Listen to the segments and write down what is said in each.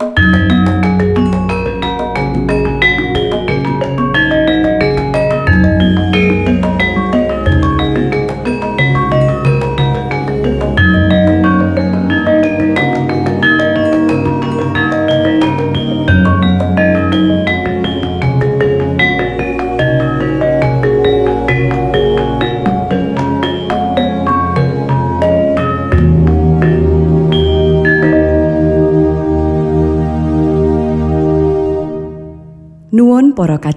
Nuwun para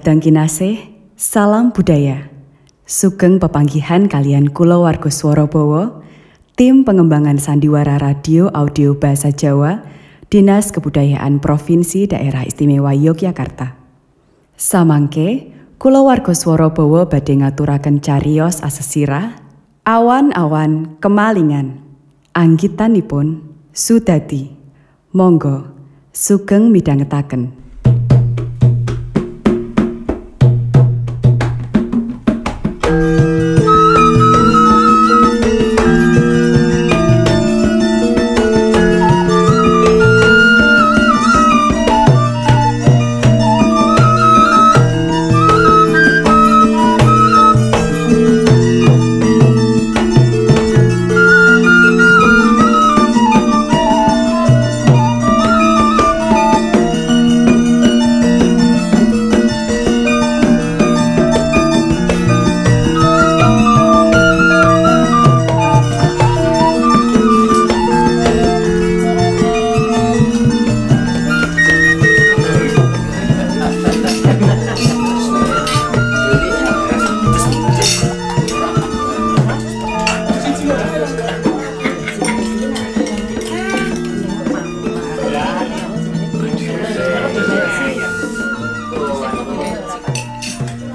kadang kinasih, salam budaya. Sugeng pepanggihan kalian kula warga swara bawa, tim pengembangan sandiwara radio audio bahasa Jawa, Dinas Kebudayaan Provinsi Daerah Istimewa Yogyakarta. Samangke, kula warga swara bawa badhe ngaturaken cariyos asesirah, awan-awan kemalingan. Anggitanipun Sudati. Monggo, sugeng midhangetaken.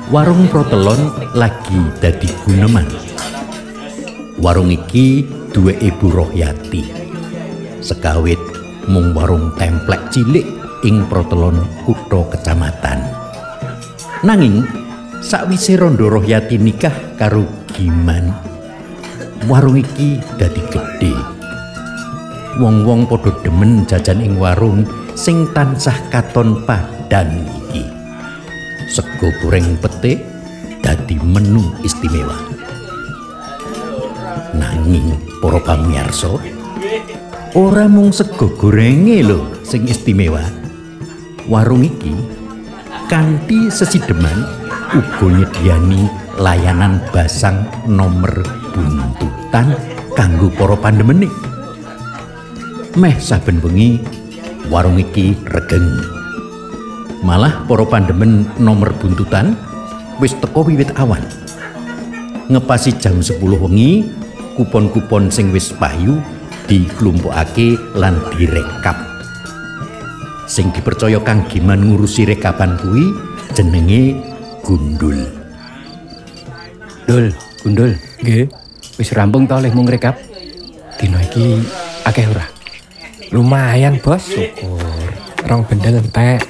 Warung Protelon lagi dadi guneman. Warung iki duwe Ibu Rohyati. Sekawit mung warung templek cilik ing Protelon kutha kecamatan. Nanging sakwise Rondo Rohyati nikah karo Giman, warung iki dadi gedhe. Wong-wong padha demen jajan ing warung sing tansah katon padan iki. Sego goreng pete dadi menu istimewa. Nanging para pamirsa, ora mung sego gorenge lho sing istimewa. Warung iki kanthi sesideman uga nyediani layanan basang nomor buntutan kanggo para pandemene. Meh saben bengi warung iki regeng. Malah para pandemen nomor buntutan wis teko wiwit awan. Ngepasi jam 10 wengi, kupon-kupon sing wis payu diklumpukake lan direkap. Sing dipercaya Kang Giman ngurusi rekapan kuwi jenenge Gundul. Dul, gundul. Nggih. Wis rampung ta oleh mung rekap. Dino iki akeh ora? Lumayan, Bos. Syukur. Rong bendel entek.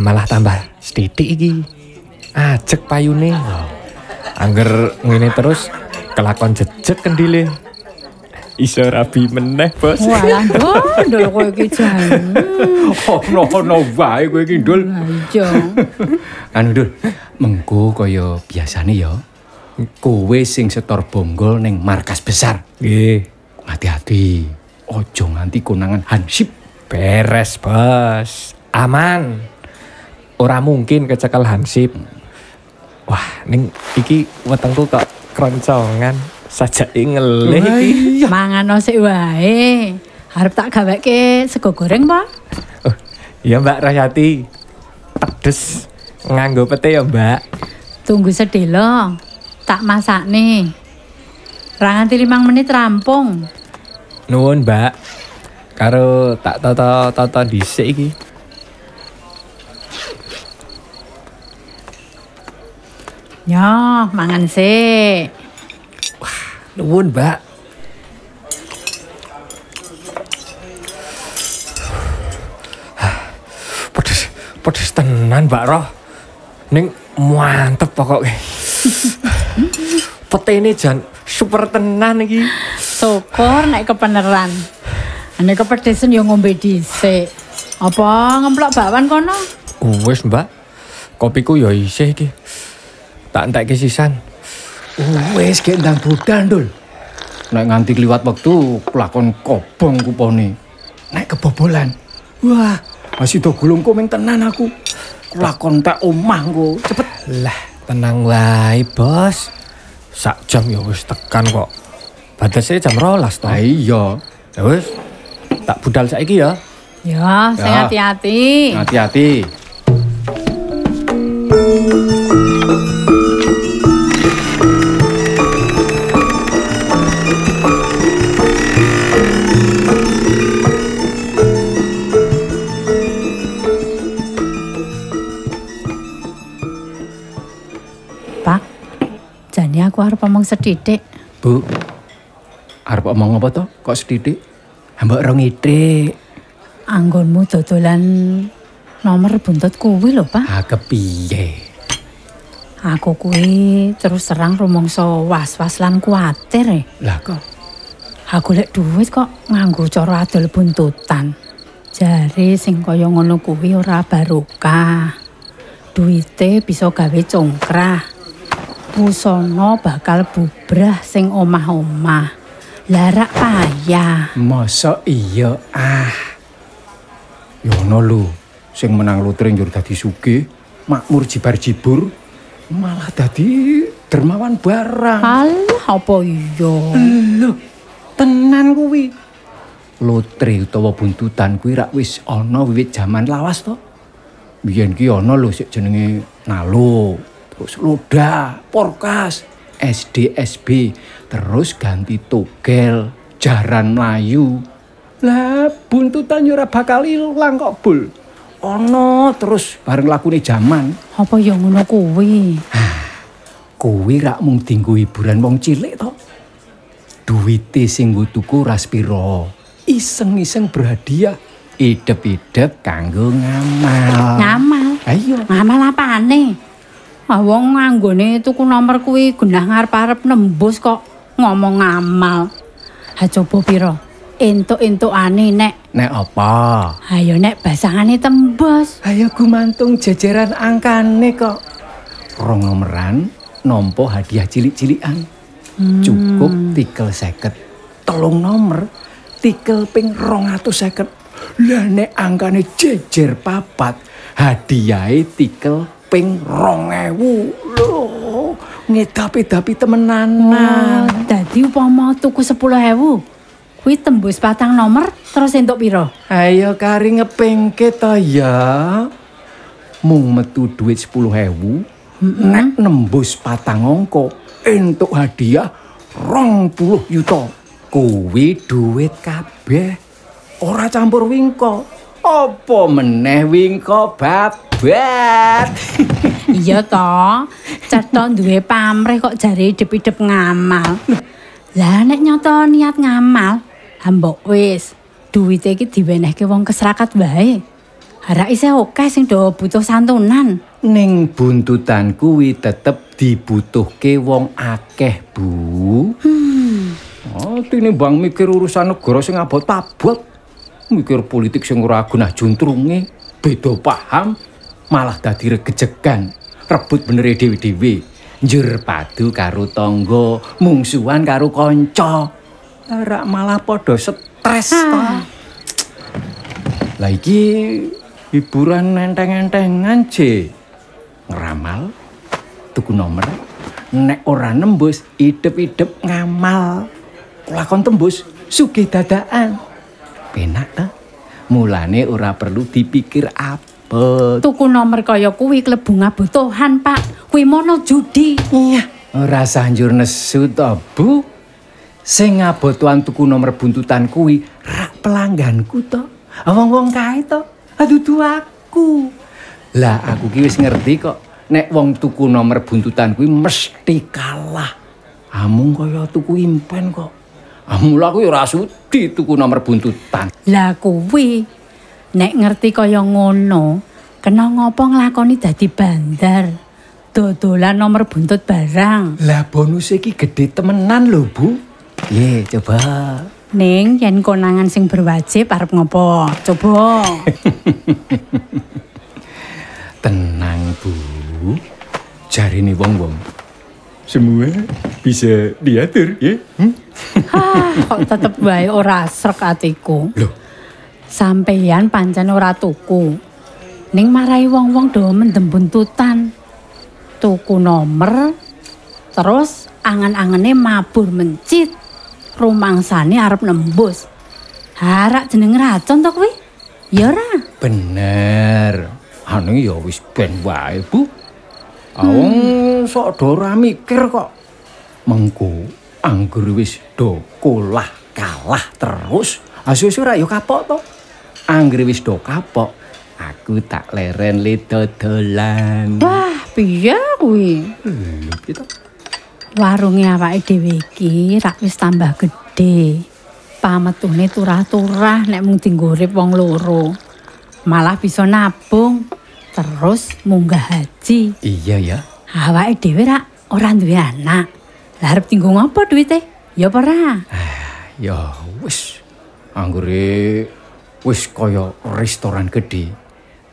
Malah tambah setitik iki. Ajek payune. Angger ngene terus kelakon jejeg kendile. Iso rabi meneh, Bos. Walah, ndol kowe iki jan. Ono-ono wae kowe iki. Iya. Anu, Dul. Mengko kaya biasane ya. Kowe sing setor bonggol ning markas besar. Nggih. Hati-hati. Ojo nganti konangan hansip. Beres, Bos. Aman. Ora mungkin kecekel hansip. Wah, ning iki wetengku kok kroncongan. Sajake ngelih iki. Mangan sik wae. Harep tak gaweke sego goreng, Pak. Oh, iya Mbak Rahyati. Pedes. Nganggo pete ya, Mbak. Tunggu sedelo. Tak masakne. Ra nganti 5 menit rampung. Nuwun, Mbak. Karo tak toto-toto dhisik iki. Yo, mangan sik. Nuwun, Mbak. Pedes, pedes tenan, Mbak Roh. Ning mantep pokoknya. Petene jan super tenan iki. Syukur nek kepeneran. Ane kepedesen ya ngombe dhisik. Apa ngemplok bakwan kono? Wis, Mbak. Kopiku ya isih iki. Tak entekke sisan. Wis gek ndang bodan, Dul. Nek nganti liwat wektu kelakon kobong kupone. Nek kebobolan. Wah, masih do gulung komeng tenan aku. Kelakon tak omah engko. Cepet. Lah, tenang wae, Bos. Sak jam ya wis tekan kok. Batasnya jam rolas toh. Ah iya. Ya wis. Tak budal saiki ya. Ya, sing hati-hati. Hati-hati. Sedidik. Bu. Arep omong apa to? Kok sedidik? Mbak rong ide. Anggonmu dodolan nomor buntut kuwi lho, Pak. Ah kepiye? Aku kuwi terus terang rumangsa was-was lan kuwatir. eh. Lah kok Aku lek duit kok nganggo cara adol buntutan. Jare sing kaya ngono kuwi ora barokah. Duite bisa gawe congkrah. Pusana bakal bubrah sing omah-omah. Larak payah. Masa iya ah. Ya ono lho, sing menang lotre njur dadi sugih, makmur jibar-jibur, malah dadi dermawan barang. Alah apa iya? Lho, tenan kuwi. Lotre utawa buntutan kuwi rak wis ana wiwit jaman lawas to. Biyen ki ana lho sik jenenge Nalo, terus Loda, Porkas, SD, SB, terus ganti Togel, Jaran Melayu. Lah, buntutan yo ora bakal ilang kok, Bul. Ana terus bareng lakune jaman. Apa ya ngono kuwi? Kuwi rak mung dinggo hiburan wong cilik to. Duwite sing nggo tuku ras pira. Iseng-iseng berhadiah. Idep-idep kanggo ngamal. Ngamal. Ayo. Ngamal apane? Ah wong nganggone tuku nomor kuwi genah ngarep-arep nembus kok ngomong ngamal. Ha coba pira? Entuk-entukane nek Nek apa? ayo nek basangane tembus. Ayo gumantung jajaran angkane kok. Rong nomeran nompo hadiah cilik-cilikan. Cukup tikel seket. Telung nomor tikel ping rong atus seket. Lah nek angkane jejer papat hadiahe tikel ping rong ewu. Loh, ngedapi-dapi temenanan. Dadi upama tuku 10.000, kuwi tembus patang nomor terus entuk pira? Ayo kari ngepengke to ya. Mung metu duit 10.000 nek nembus patang angka entuk hadiah 20 yuta. Kuwi duit kabeh. Ora campur wingko. Apa meneh wingko babat. Iya to, cetha duwe pamrih kok jare idep-idep ngamal. Lah nek nyoto niat ngamal, ambok wis duwite iki diwenehke wong keserakat wae. Harak isih akeh sing do butuh santunan. Ning buntutan kuwi tetep dibutuhke wong akeh, Bu. Oh, tinimbang mikir urusan negara sing abot-abot. Mikir politik sing ora gunah juntrunge, beda paham, malah dadi regejegan. Rebut benere dhewe-dhewe. Njur padu karo tangga, mungsuhan karo kanca. Ora malah padha stres to. Lah iki hiburan enteng-entengan, Je. Ngeramal, tuku nomor, nek ora nembus, idep-idep ngamal. Lakon tembus, sugih dadaan. Penak ta? Mulane ora perlu dipikir abot. Tuku nomor kaya kuwi klebu ngabutuhan, Pak. Kuwi mono judi. Iya, ora sanjur nesu to, Bu. Sing ngabotuan tuku nomor buntutan kuwi rak pelangganku to. Wong-wong kae to. Aduh aku. Lah aku ki wis ngerti kok nek wong tuku nomor buntutan kuwi mesti kalah. Amung kaya tuku impen kok. Amula aku ya ora sudi tuku nomor buntutan. Lah kuwi nek ngerti kaya ngono, kena ngopo nglakoni dadi bandar. Dodolan nomor buntut barang. Lah bonus iki gede temenan lho, Bu. Ye, coba Ning yen konangan sing berwajib arep ngopo? Coba. Tenang, Bu. Jarine wong-wong. Semua bisa diatur, ya? Hmm? Ah, kok tetep wae ora srek atiku. Loh, Sampeyan pancen ora tuku. Ning marai wong-wong do mendem buntutan. Tuku nomor terus angan-angene mabur mencit. Rumangsane arep nembus. Harak jeneng racun to kuwi? Ya ora. bener. Anu ya wis ben wae, Bu. Awong sok do ora mikir kok. Mengko anggur wis do kolah kalah terus. Asus ora ya kapok to. Anggur wis do kapok. Aku tak leren le dodolan. Wah, piye kuwi? Warunge awake dhewe iki rak wis tambah gedhe. Pametune turah-turah nek mung dinggorep wong loro. Malah bisa nabung terus munggah haji. Iya ya. Awake dhewe rak ora duwe anak. Lah arep tinggo ngopo duwite? Ya apa ora? Ya wis. Anggure wis kaya restoran gede.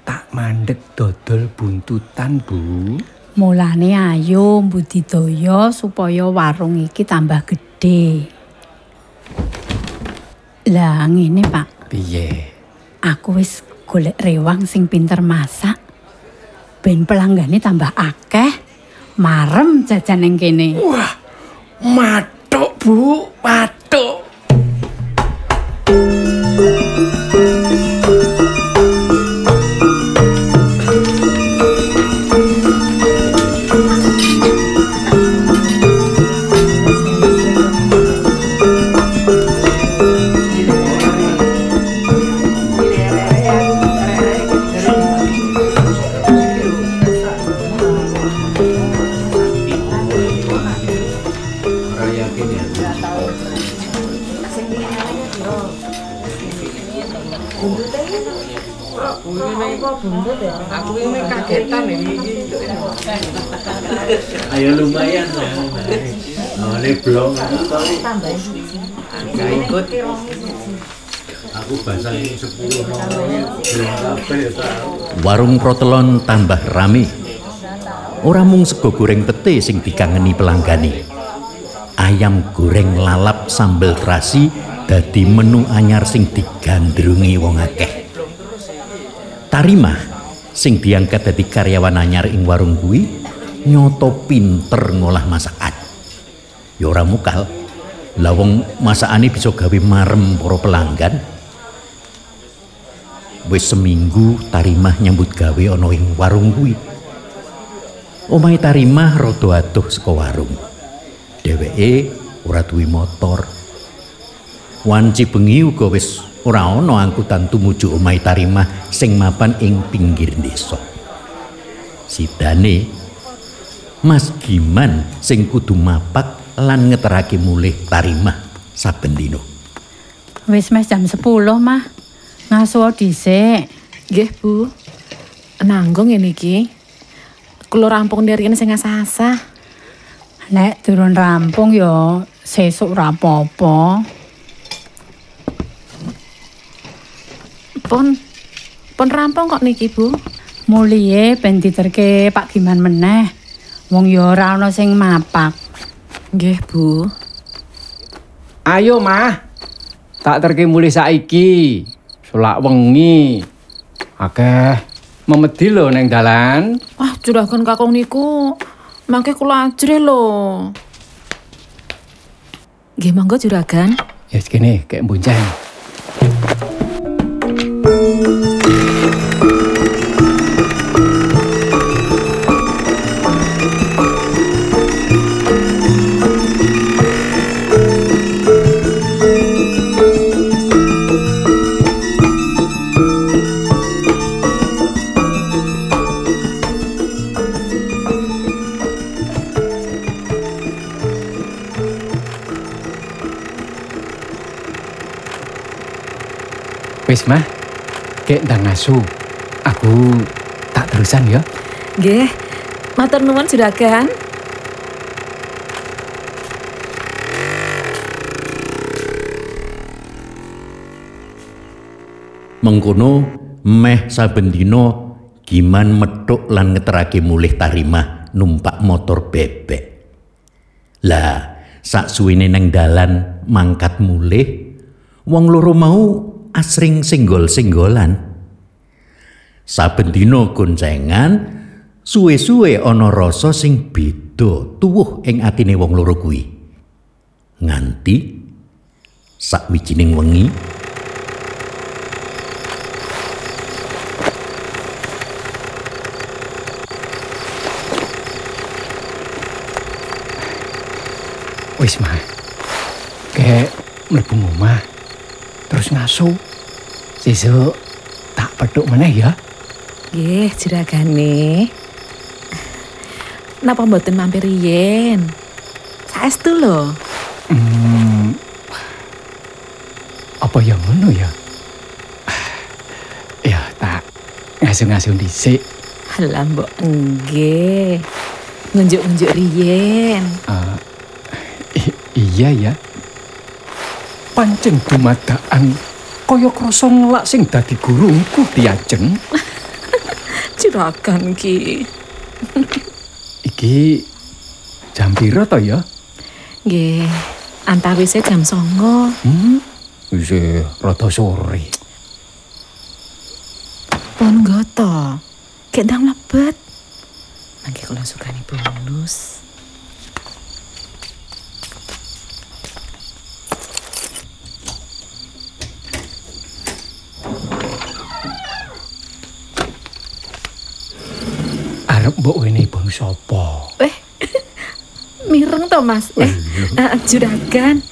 Tak mandek dodol buntutan, Bu. Mulane ayo budidaya supaya warung iki tambah gedhe. Lah ngene, Pak. Piye? Aku wis golek rewang sing pinter masak. Ben pelanggane tambah akeh. Marem jajan ning kene. Wah, matuk, Bu. Matuk. Ayo lumayan lah. Oh, ini belum. Nggak ikut. Aku basah ini 10 belum kabeh ya, tak. Warung protelon tambah rame. Ora mung sego goreng pete sing dikangeni pelanggani. Ayam goreng lalap sambel terasi dadi menu anyar sing digandrungi wong akeh. Tarimah sing diangkat dadi karyawan anyar ing warung kuwi nyoto pinter ngolah masakan. Ya ora mukal. Lah wong masakane bisa gawe marem para pelanggan. Wis seminggu Tarimah nyambut gawe ana ing warung kuwi. Omahe Tarimah rada adoh saka warung. Dheweke ora duwe motor. Wanci bengi uga wis ora ana angkutan tumuju omahe Tarimah sing mapan ing pinggir desa. Sidane Mas Giman sing kudu mapak lan ngeterake mulih Tarimah saben dina. Wis mes jam 10, Mah. Ngasuh dhisik. Nggih, Bu. Nanggung ngene iki. Kula rampung dari sing asah-asah. Nek durung rampung ya sesuk ora apa-apa. Pun pun rampung kok niki, Bu. Mulihe ben diterke Pak Giman meneh. Wong ya ora ana sing mapak. Nggih, Bu. Ayo, Mah. Tak terke mulih saiki. Sulak wengi. Akeh memedi lho neng dalan. Wah, juragan kakung niku mangke kula ajre lho. Nggih, monggo juragan. Ya segini kayak bonceng. Wis mah, kayak ndang ngasu. Aku tak terusan ya. Nggih. Matur nuwun juragan. Mengkono meh saben dina Giman metuk lan ngeterake mulih tarimah numpak motor bebek. Lah, sak suwene nang dalan mangkat mulih, wong loro mau asring singgol-singgolan. Saben dina goncengan, suwe-suwe ana rasa sing beda tuwuh ing atine wong loro kuwi. Nganti sakwijining wengi Wis mah. Kayak mlebu omah. Terus ngaso. Sesuk tak petuk meneh ya. Nggih, juragane. Napa mboten mampir riyen? Saestu lho. Hmm, apa yang ngono ya? Ya tak ngaso-ngaso dhisik. Halah mbok nggih. Ngunjuk-ngunjuk riyen. I- iya ya. Pancen dumadakan kaya krasa ngelak sing dadi guruku diajeng. Juragan ki. Iki jam pira to ya? Nggih, antawise jam 09.00. Hmm, wis rada sore. Pon goto. Kayak ndang mlebet. Mangke kula sukani bonus. Arep bang sapa? Eh, mireng to mas. Eh, eh, juragan.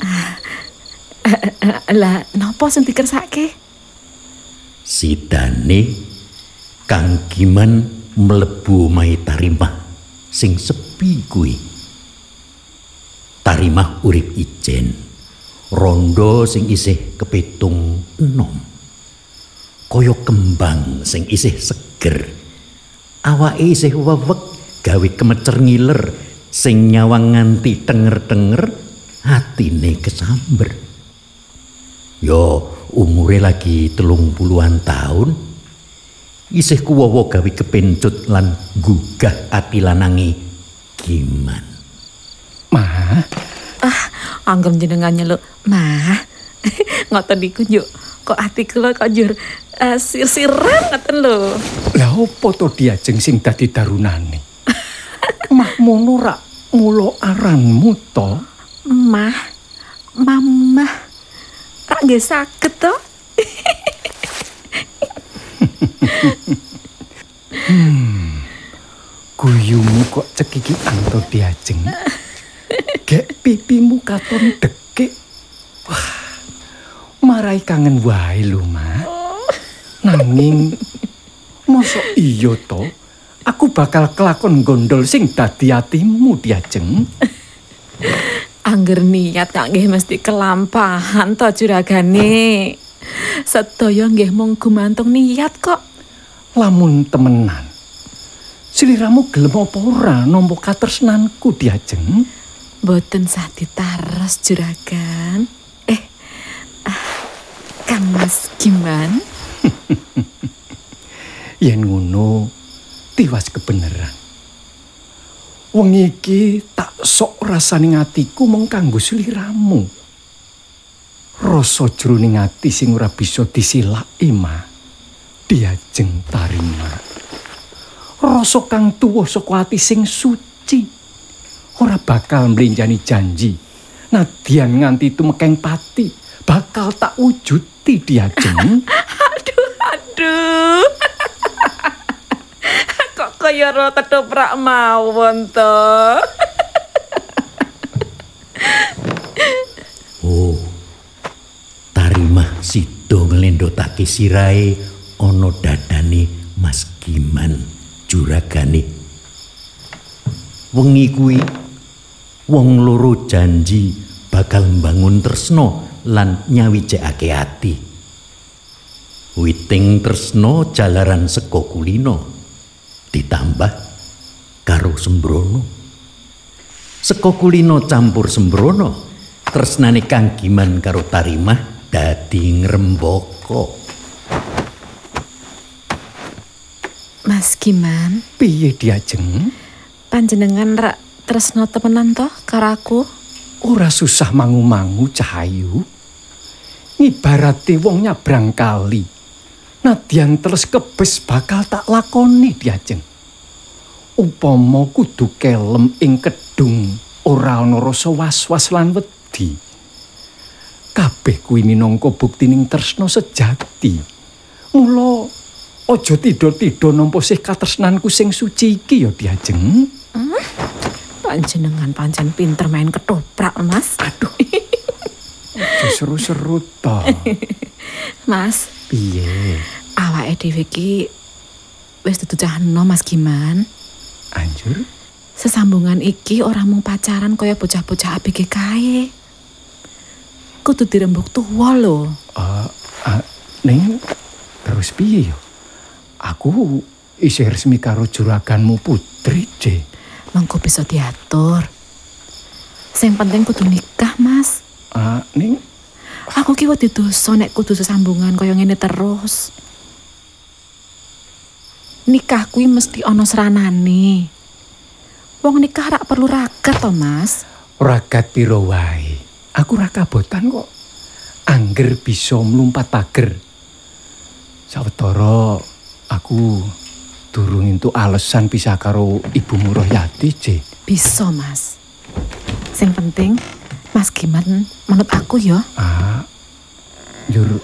Ah, eh, eh, Lah, nopo sing dikersake? sidane Kang Giman mlebu omahe Tarimah sing sepi kuwi. Tarimah urip ijen. Rondo sing isih kepitung enom. Kaya kembang sing isih seger. Awake isih wewek gawe kemecer ngiler sing nyawang nganti tenger-tenger atine kesamber. Yo umure lagi telung puluhan tahun isih kuwowo gawe kepencut lan gugah ati lanangi giman Mah, Ah, anggem jenengan nyeluk, "Mah." ngoten niku yuk. Kok ati kula kok jur eh, sir-siran ngoten lho. lah opo to diajeng sing dadi darunane? Mah mono rak mulo aranmu to? Mah, mama, rak nggih saged to? Guyumu kok cekikikan to diajeng. Gek pipimu katon dekik. Wah, marai kangen wae lho, Mak. Nanging mosok iya to? Aku bakal kelakon gondol sing dadi atimu diajeng. Angger niat kak nggih mesti kelampahan to juragane. Sedaya nggih mung gumantung niat kok. Lamun temenan. Sliramu gelem apa ora nampa katresnanku diajeng? Boten sah ditaros juragan. Eh, ah, Kang Mas Giman, Yen ngono tiwas kebeneran. Wengi iki tak sok rasane atiku mung kanggo sliramu. Rasa jroning ati sing ora bisa disilaki, Ma. Diajeng tarima. Rasa kang tuwa saka ati sing suci. Ora bakal mlenjani janji. Nadyan nganti tumekeng pati bakal tak wujuti diajeng. aduh, aduh. Kok kaya ro ketoprak mawon to. oh Tarimah sido nglendhotake sirahe ana dadane Mas Giman juragane. Wengi kuwi wong loro janji bakal mbangun tresno lan nyawijekake ati. Witing tresno jalaran seko kulino ditambah karo sembrono. Seko kulino campur sembrono tresnane kang giman karo tarimah dadi ngremboko Mas Giman. Piye diajeng panjenengan rak tresno temenan to karo aku? Ora susah mangu-mangu cahayu. Ibarat wong nyabrang kali. Nadyan terus kebes bakal tak lakoni Diajeng. Upama kudu kelem ing kedung ora ana rasa was-was lan wedi. Kabeh kuwi minangka buktining tresna sejati. Mula aja tido-tido nampa sih katresnanku sing suci iki ya Diajeng. Panjenengan pancen pinter main ketoprak, Mas. Aduh. Aja seru-seru to. Mas, Piye? awake dhewe iki wis dudu cah enom, Mas Giman. Anjur? Sesambungan iki ora mung pacaran kaya bocah-bocah ABG kae. Kudu dirembuk tuwa lho. Uh, uh, Neng, terus piye yo? Aku isih resmi karo juraganmu putri, Je. Mengko bisa diatur. Sing penting kudu nikah, Mas. Uh, Neng, Aku ki wedi dosa nek kudu sesambungan kaya ngene terus. Nikah kuwi mesti ana seranane. Wong nikah rak perlu ragat to, Mas. ragat piro wae. Aku ra kabotan kok. Angger bisa mlumpat pager. Sawetara aku durung entuk alesan pisah karo Ibu Muroyati, Je. Bisa, Mas. Sing penting Mas Giman menurut aku ya, Ah, njur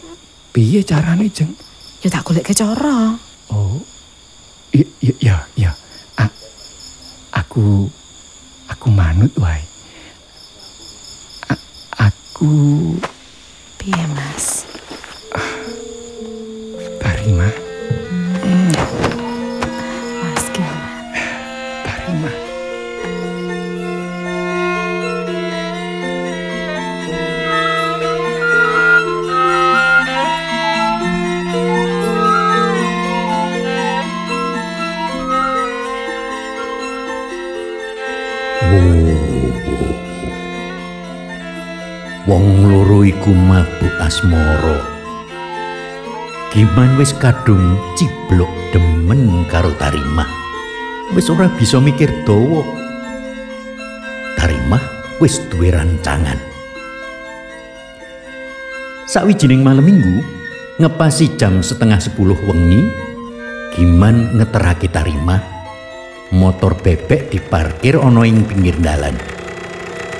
piye carane, Jeng? ya tak golek cara. Oh, iya, iya, iya, iya. A- aku, aku manut wae. Aku Piye, Mas? Tarima, Mas Wong loro iku mabuk asmara. Giman wis kadung ciblok demen karo Tarimah. Wis ora bisa mikir dawa. Tarimah wis duwe rancangan. Sawijining malam minggu, ngepasi jam setengah sepuluh wengi, Giman ngeterake Tarimah, motor bebek diparkir ana ing pinggir dalan.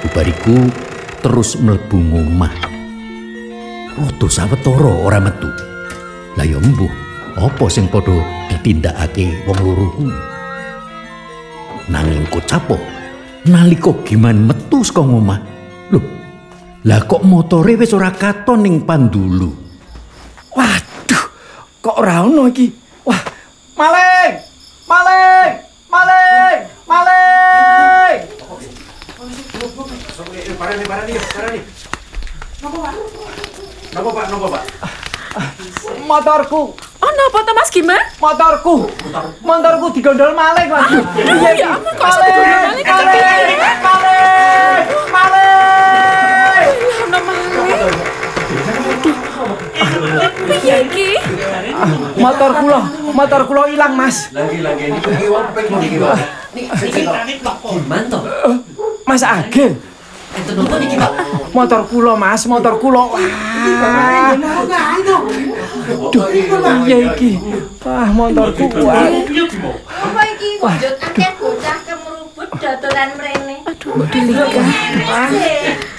Bubariku terus mlebu ngomah. Rada sawetara ora metu. Lah ya mbuh, apa sing padha ditindakake wong loro? Nanging kocapo, nalika giman metu saka ngomah. Lho, lah kok motore wis ora katon ning pandulu. Waduh, kok ora ono iki? Wah! Maling! Maling! Maling! Motorku, Oh, napa to Mas Giman? motorku. Motorku digondol maling lagi. Iya, ya ampun, kok iso maling! digondol maling? Maling! Maling! Maling! Ono maling. Piye iki? Motor kula, motor kula ilang, Mas. Gimana toh? Mas Agil. Enten nopo niki, Pak? Motor kula, Mas, motor kula. Wah. Duh, piye iki? Wah, motorku wah. Apa iki wujud akeh bocah kemerubut dodolan mrene. Aduh, kok diliga.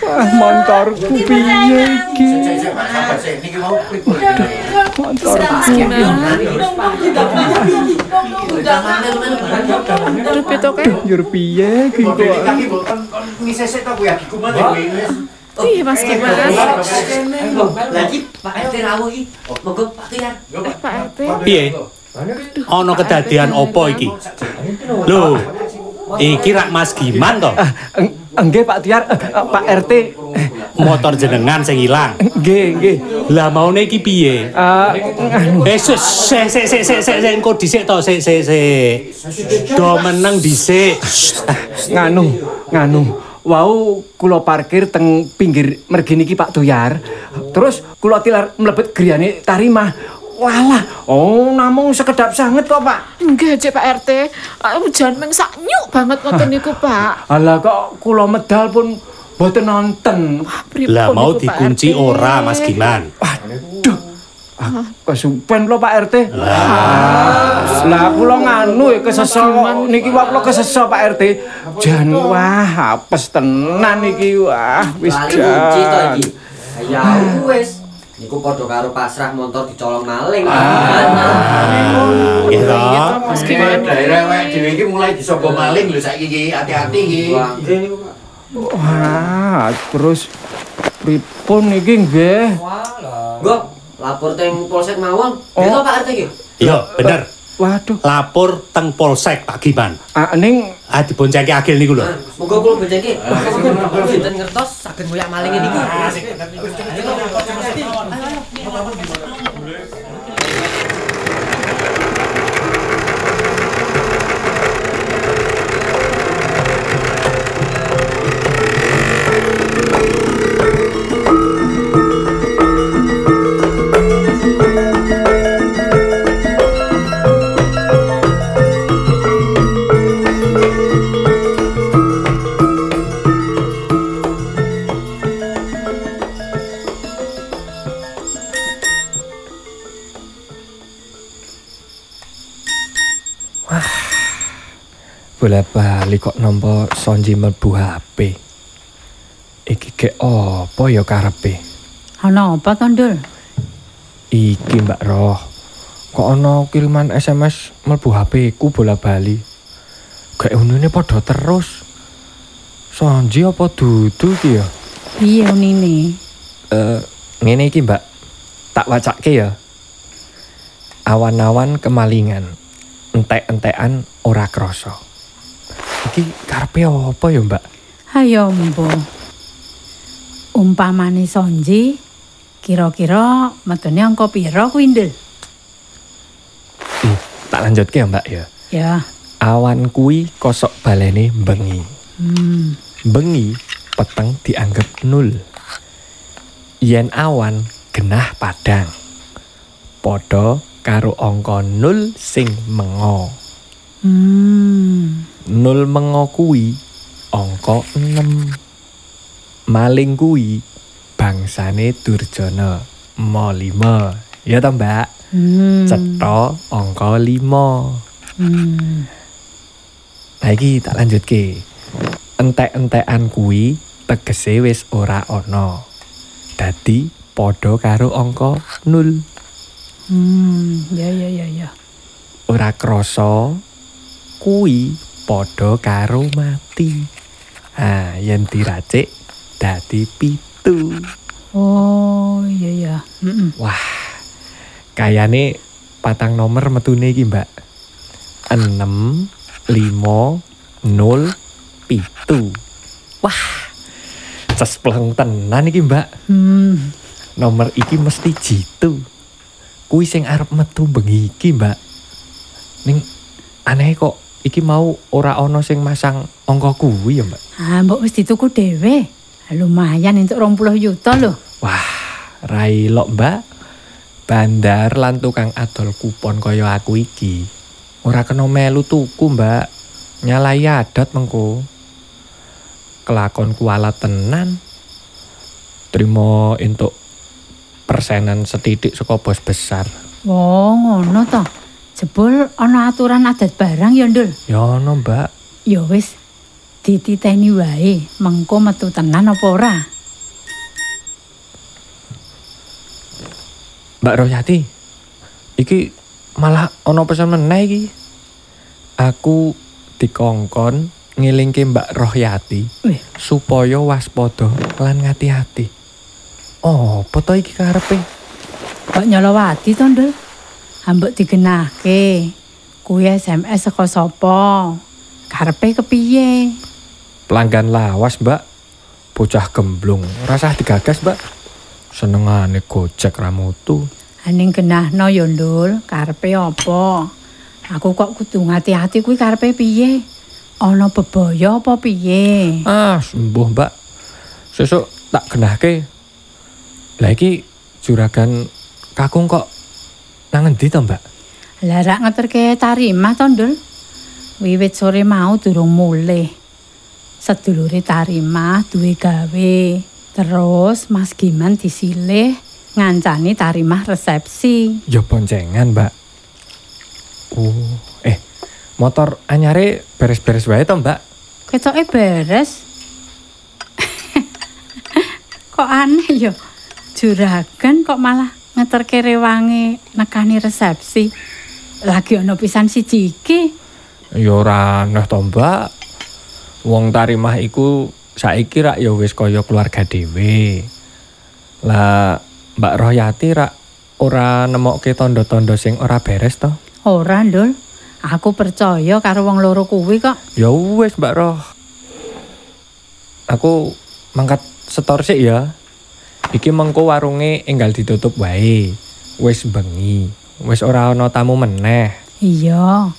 Wah, motorku piye iki? Motorku. Aduh, petoke. Njur piye iki kok? Piye Mas? Lagi Pak RT rawuh iki. Monggo Pak Tuyar. Pak RT. Piye? Ana kedadian opo iki? Lho, iki rak Mas Giman to? Ah, Enggih Pak Tiar, eh, eh, Pak RT. Motor jenengan sing ilang. Nggih, nggih. Lah maune iki piye? Eh, nganu. Eh, sik sik sik sik sik sik engko dhisik to, sik sik sik. Do meneng dhisik. nganu nganu wau kula parkir teng pinggir mergi niki Pak Tuyar terus kula tilar mlebet griyane Tarimah Walah, oh namung sekedap sanget kok, Pak. Nggih, Cek Pak RT. Hujan meng sak nyuk banget ngoten niku, Pak. Alah kok kula medal pun boten nonton. Lah mau dikunci ora Mas Giman. Waduh. Ah, kesupen kula Pak RT. Lah, lah kula nganu ya kesesa kok niki wak kula kesesa Pak RT. Jan wah apes tenan iki wah wis jan. iki. Ya wis. Niku padha karo pasrah motor dicolong maling. Nggih to. Mas Giman. daerah wek dhewe iki mulai disogok maling lho saiki iki hati-hati iki. Wah. Wah, terus pripun iki nggih? Nggo, lapor teng polsek mawon. Nggih to Pak RT iki? Iya, bener. Waduh, Lapor teng Polsek Pak Giman. ah, ning Ah diboncengke agil niku lho. Ah, Monggo kula boncengke. Sinten ngertos saged ngoyak maling niku. Bola balik kok nampa Sonji mlebu HP. Iki ke apa ya karepe? Ana apa to, Ndul? Iki Mbak Roh. Kok ana kiriman SMS mlebu HP ku bola bali. Gak unune padha terus. Sonji apa dudu iki ya? Piye unine? Eh, ngene iki Mbak. Tak wacake ya. Awan-awan kemalingan. Entek-entekan ora krasa. Iki karepe apa ya, Mbak? Hayo mbok. Umpamane Sonji, kira-kira metune angka pira kuwi, Ndul? Hmm, tak lanjutke ya, Mbak ya. Ya. Awan kuwi kosok balene bengi. Hmm. Bengi peteng dianggap nul. Yen awan genah padang. Padha karo angka nul sing mengo. Hmm. Nul mengo kuwi angka 6. Maling kuwi bangsane Durjana. Mo 5. Ya ta, Mbak? Hmm. Cetha angka 5. Hmm. Nah iki tak lanjutke. Entek-entekan kuwi tegese wis ora ana. Dadi padha karo angka 0. Hmm. Ya ya ya ya. Ora krasa kuwi padha karo mati. Ah, yen diracik dadi pitu. Oh, iya ya. Heeh. Wah. Kayane patang nomor metune iki, Mbak. 6 5 0 pitu. Wah. Cespleng tenan iki, Mbak. Hmm. Nomor iki mesti jitu. Kuwi sing arep metu bengi iki, Mbak. Ning aneh kok iki mau ora ana sing masang angka kuwi ya, Mbak. Ah, mbok wis dituku dhewe. Lumayan entuk 20 juta loh. Wah, rai lok, Mbak. Bandar lan tukang adol kupon kaya aku iki. Ora kena melu tuku, Mbak. Nyalai adat mengko. Kelakon kuala tenan. Terima entuk persenan setitik saka bos besar. Oh, ngono to. Jebul ana aturan adat barang ya, Ndul. Ya ono, Mbak. Ya wis dititeni wae, mengko metu tenan apa ora? Mbak Royati, iki malah ono pesan meneh iki. Aku dikongkon ngelingke Mbak Royati Wih. supaya waspada lan ngati-hati. Oh, foto iki karepe? Kok nyolowati to, Ndul? Ambek digenahke. Kuwi SMS saka sapa? Karepe kepiye? Pelanggan lawas, Mbak. Bocah gemblung, rasah digagas, Mbak. Senengane gojek ramutu. Aning genahno ya, Ndul. Karepe apa? Aku kok kudu ngati-hati kuwi karepe piye? Ana bebaya apa piye? Ah, sembuh, Mbak. Sesuk tak genahke. Lah iki juragan kakung kok nang endi to, Mbak? Lah rak ngeterke tarimah to, Ndul. Wiwit sore mau durung mulih. Sedulure tarimah duwe gawe. Terus Mas Giman disilih ngancani tarimah resepsi. Ya boncengan, Mbak. Oh, eh motor anyare beres-beres wae to, Mbak? Ketoke beres. kok aneh ya? Juragan kok malah ngeterke rewange nekani resepsi. Lagi ono pisan siji iki. Ya ora aneh to, Mbak. Wong tarimah iku saiki rak ya wis kaya keluarga dhewe. Lah Mbak Royati rak ora nemokke tanda-tanda sing ora beres to? Ora, Ndul. Aku percaya karo wong loro kuwi kok. Ya wis Mbak Roh. Aku mangkat setor sik ya. Iki mengko warunge enggal ditutup wae. Wis bengi. Wis ora ana tamu meneh. Iya.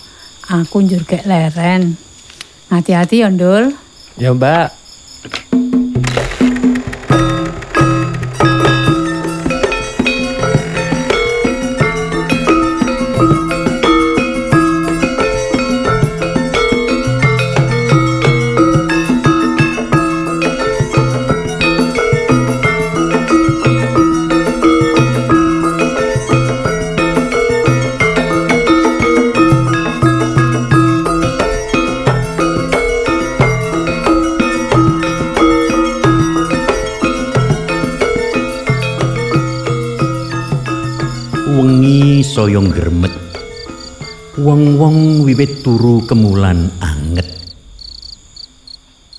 Aku njur gek leren. Hati-hati ya, Ndul. Ya Mbak. Turu kemulan anget.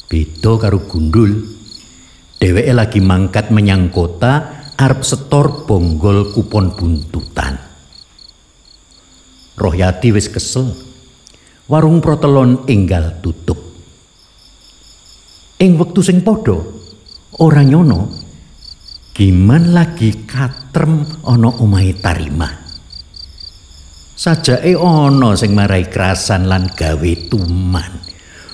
Beda karo gundul. Dheweke lagi mangkat menyang kota arep setor bonggol kupon buntutan. Rohyati wis kesel. Warung protelon enggal tutup. Ing wektu sing padha ora nyono Giman lagi katrem ana omahe Tarimah. Sajake ana sing marai kerasan lan gawe tuman.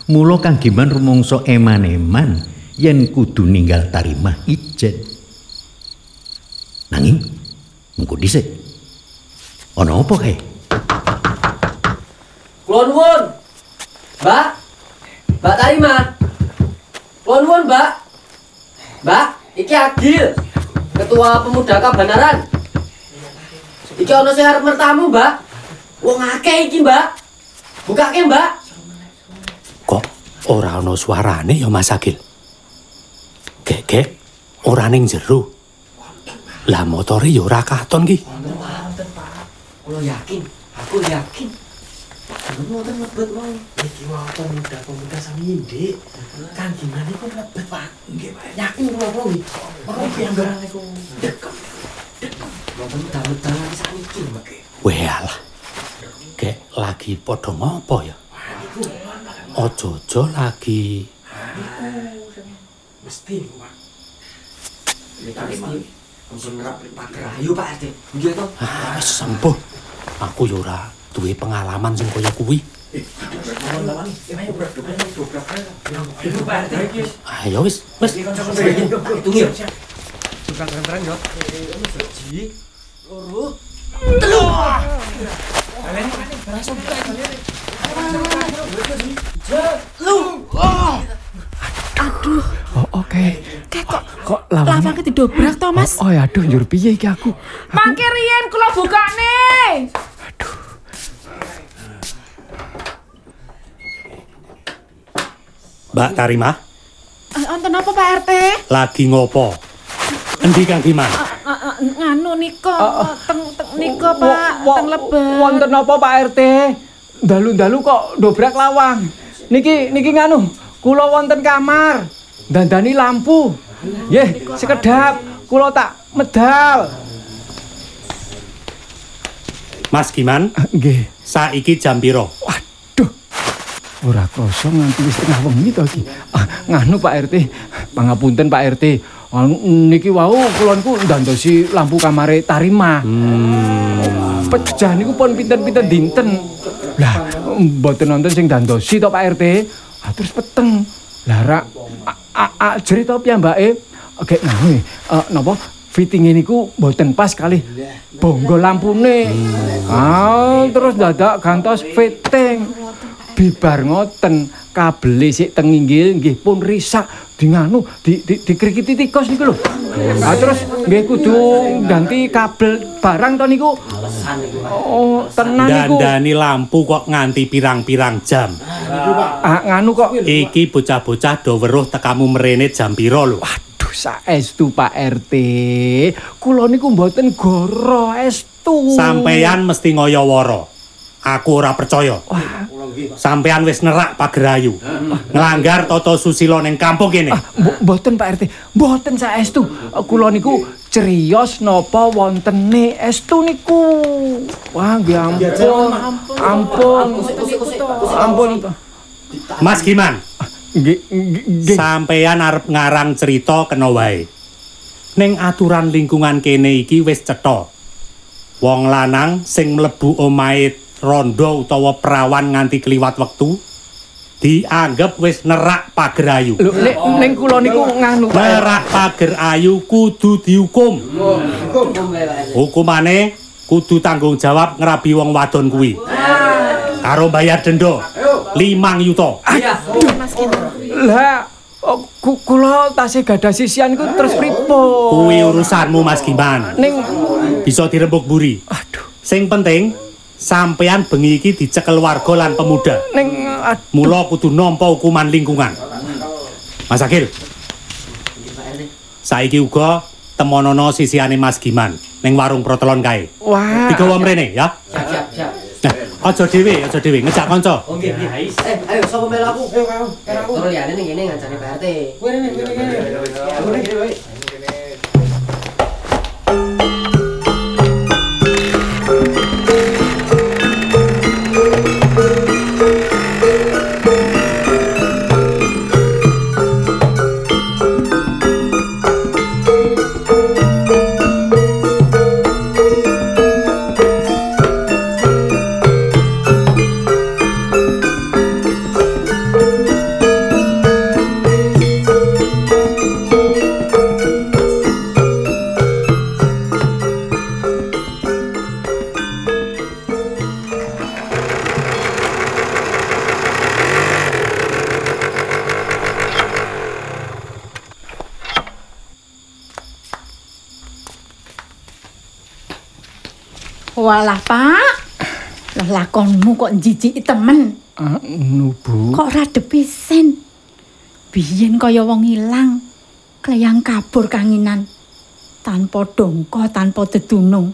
Mula Kang Giman rumangsa eman-eman yen kudu ninggal Tarimah ijen. Nanging engko dhisik. Ana apa kae? Kula nuwun. Mbak. Mbak Tarimah. Kula nuwun, Mbak. Mbak, iki Agil. Ketua Pemuda Kabanaran. Iki ana sing arep mertamu, Mbak. Wong akeh iki, Mbak. Bukake, Mbak. Kok ora ana suarane ya Mas Agil? Gegek ora ning jero. Lah motore ya ora katon ki. Kula yakin, aku yakin. Ngoten mlebet wae. Iki wae pemuda-pemuda sami ndik. Kan gimana iku mlebet, Pak? Nggih, Pak. Yakin kula kula iki. Ora piambak iku. Dekem. Dekem. Ngoten medal-medalan saniki, Mbak. Walah. Gek lagi padha ngopo ya? Ojo-ojo lagi Mesti niku, Pak. Mesti ayo RT. Nggih to? ah, wis sembuh. Aku ya ora duwe pengalaman sing kaya kuwi. Ayo wis, wis. Hitung ya. Oh, oke. Kok Kok lawange lawange didobrak to, Mas? Oh, ya aduh njur piye iki aku? Mangke riyen kula bukane. Mbak Tarimah, Eh, Wonten apa Pak RT? lagi ngopo? Endi Kang Diman? Eh, eh, Nganu nika teng teng nika Pak, teng lebet. Wonten apa Pak RT? Dalu-dalu kok dobrak lawang. Niki niki nganu, kula wonten kamar. Dandani lampu. Nggih, sekedap kula tak medal. Mas Giman, Nggih. saiki jam piro? Waduh. Ora krasa nganti wis tengah wengi to iki. Ah, nganu Pak RT. Pangapunten Pak RT. Niki wau kula niku ndandosi lampu kamare Tarima. Pecah niku pun pinten-pinten dinten. Lah, mboten nonton sing dandosi to Pak RT. Ah, terus peteng. Lah rak a- a- ajri to piyambake. Gek nganu eh, napa fittinge niku mboten pas kali bonggol lampune. Ah, terus dadak gantos fitting. Bibar ngoten, kabel sik teng inggil nggih pun risak dinganu di di dikrikiti tikus niku lho. Ah terus nggih kudu ganti kabel barang to niku. Oh, tenan niku. Dandani lampu kok nganti pirang-pirang jam. Ah nganu kok Iki bocah-bocah do weruh tekamu merene jam pira lho. Aduh saestu Pak RT. Kula niku mboten goro estu. Sampeyan mesti ngoyo-woro. Aku ora percaya. Sampeyan wis nerak pagerayu. Nglanggar tata susila ning kampung kene. Ah, mbo- mboten Pak RT. Mboten saestu. Kula niku cerios napa wontene estu niku. Wah, nggih ampun. Ampun. Ampun. Mas Giman, Nggih nggih. sampeyan arep ngarang cerita kena wae. Ning aturan lingkungan kene iki wis cetha. Wong lanang sing mlebu omahe rondo utawa perawan nganti kliwat wektu dianggep wis nerak pagerayu. Lho nek ning kula niku nganu. Nerak pager ayu kudu dihukum. Hukumane kudu tanggung jawab ngrabi wong wadon kuwi. Karo bayar denda 5 yuta. Lah oh, ku- kula tasih gadah sisian ku terus pripun? Kuwi urusanmu Mas Giman. Ning Bisa dirembuk buri. aduh Sing penting sampeyan bengi iki dicekel warga lan pemuda. ning. Mula kudu nampa hukuman lingkungan. Mas Akil. Saiki uga temonono sisiane Mas Giman ning warung protelon kae. Wah. Digawa mrene ya. Siap, siap. Nah, aja dhewe, aja dhewe, ngejak kanca. Oh, nggih, nggih. Eh, ayo sapa melu aku? Ayo kamu. Terus liyane ning kene ngancane Pak RT. Kene kene kene. Kene lakonmu kok njijiki temen. Anu, Bu. Kok rada pisen. Biyen kaya wong ilang. Kleyang kabur kanginan. Tanpa dongko, tanpa dedunung.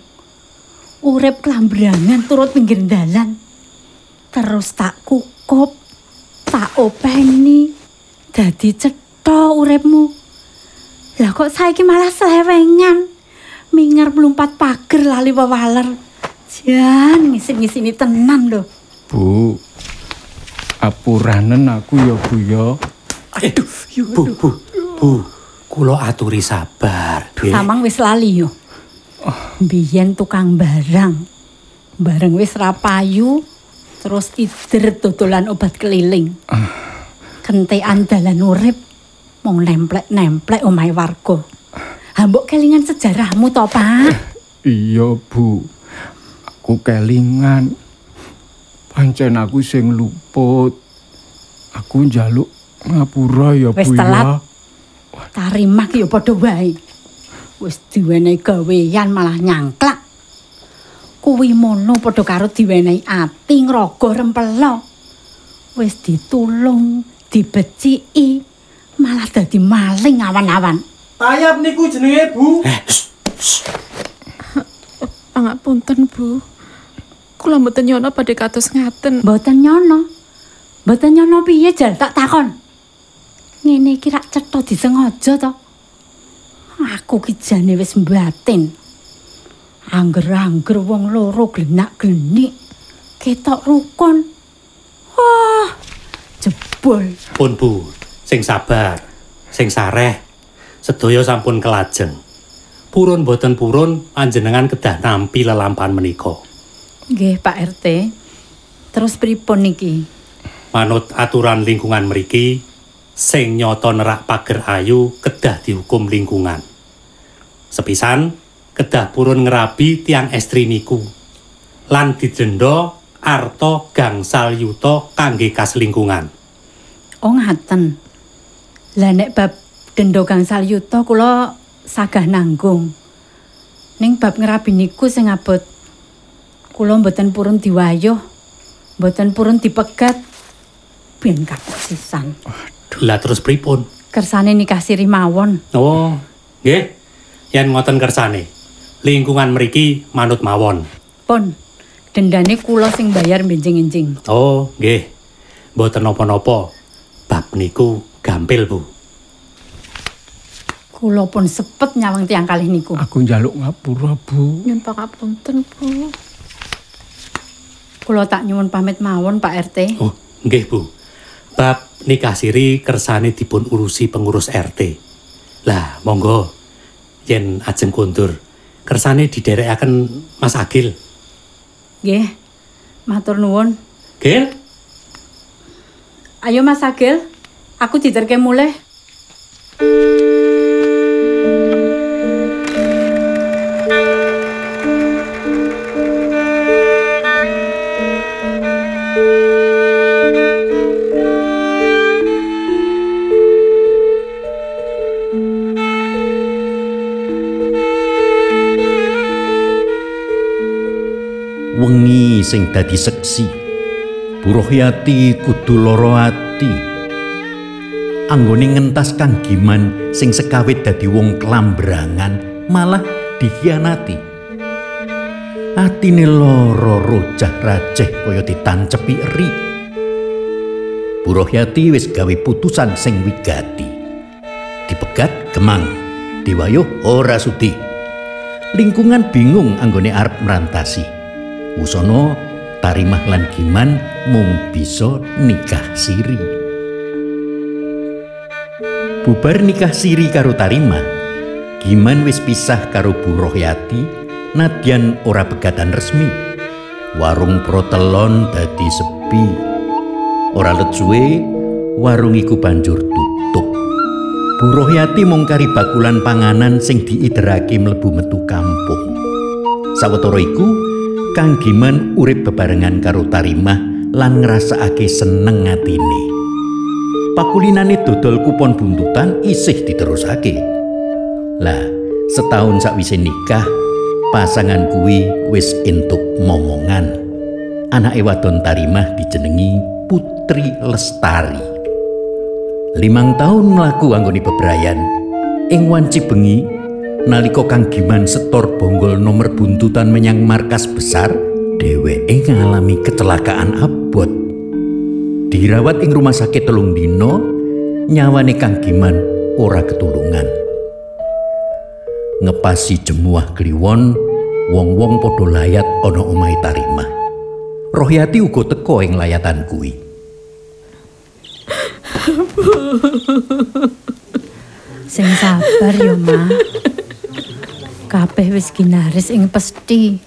Urip klambrangan turut pinggir dalan. Terus tak kukup, tak openi. Dadi cetha uripmu. Lah kok saiki malah selewengan. Minger mlumpat pager lali wewaler. Jan ngisin-ngisini tenan lho. Bu. Apuranen aku ya, Bu ya. Aduh, Bu, Bu, Bu. Kula aturi sabar. Samang wis lali yo. Biyen tukang barang. Bareng wis rapayu, terus ider dodolan obat keliling. Kentekan dalan urip mung nemplek-nemplek omahe warga. Ha mbok kelingan sejarahmu to, Pak? Iya, Bu. Aku kelingan. Pancen aku sing luput. Aku njaluk ngapura ya, Bu ya. telat. Tarimah ki yo padha wae. Wis diwenehi gawean malah nyangklak. Kuwi mono padha karo diwenehi ati ngraga rempelo. Wis ditulung, dibeciki, malah dadi maling awan-awan. Tayap niku jenenge, Bu. Pangapunten, Bu. Kula mboten nyono badhe kados ngaten. Mboten nyono. Mboten nyono piye jal tak takon. Ngene iki rak cetha disengaja to. Aku ki jane wis batin. Angger-angger wong loro glenak-glenik. Ketok rukun. Wah, jebol. Pun Bu, sing sabar, sing sareh. Sedaya sampun kelajeng. Purun boten purun panjenengan kedah nampi lelampahan menika. Nggih, Pak RT. Terus pripun niki? Manut aturan lingkungan mriki, sing nyoto nerak pager ayu kedah dihukum lingkungan. Sepisan kedah purun ngerabi tiang estri niku. Lan didenda arta gangsal yuta kangge kaselingkungan. Oh ngaten. Lah nek bab denda gangsal yuta kula sagah nanggung. Ning bab ngerabi niku sing abot kula mboten purun diwayuh, mboten purun dipegat. Ben kapok sisan. Lah terus pripun? Kersane nikah siri mawon. Oh, nggih. Yen ngoten kersane. Lingkungan mriki manut mawon. Pun, dendane kula sing bayar benjing-enjing. Oh, nggih. Mboten napa-napa. Bab niku gampil, Bu. Kula pun sepet nyawang tiang kalih niku. Aku njaluk ngapura, Bu. Nyun pangapunten, Bu. Kula tak nyuwun pamit mawon, Pak RT. Oh, nggih, Bu. Bab nikah siri kersane dipun urusi pengurus RT. Lah, monggo yen ajeng kondur kersane diderekaken Mas Agil. Nggih. Matur nuwun. Gil? Ayo Mas Agil, aku diterke mulih. Dadi seksi. Buruh yati kudu loro ati. Anggone ngentas kang giman sing sekawit dadi wong kelambrangan malah dikhianati. Atine loro rojah rajeh kaya ditancepi eri. Buruh yati wis gawe putusan sing wigati. Dipegat gemang diwayuh ora sudi lingkungan bingung anggone arep merantasi. Wusono tarimah lan giman mung bisa nikah siri. Bubar nikah siri karo tarimah, giman wis pisah karo Bu Rohyati nadyan ora pegatan resmi. Warung protelon dadi sepi. Ora let warung iku banjur tutup. Bu Rohyati mung kari bakulan panganan sing diiderake mlebu metu kampung. Sawetara iku, Kang Giman urip bebarengan karo Tarimah lan ngrasakake seneng atine. Pakulinane dodol kupon buntutan isih diterusake. Lah, setahun sakwise nikah, pasangan kuwi wis entuk momongan. Anake wadon Tarimah dijenengi Putri Lestari. Limang tahun mlaku anggone bebrayan, ing wanci bengi nalika Kang Giman setor bonggol nomor buntutan menyang markas besar, dheweke ngalami kecelakaan abot. Dirawat ing rumah sakit telung dino, nyawane Kang Giman ora ketulungan. Ngepasi jemuah kliwon, wong-wong padha layat ana omahe Tarimah. Rohyati uga teka ing layatan kuwi. Sing sabar yo, Ma. Kabeh wis ginaris ing pesti.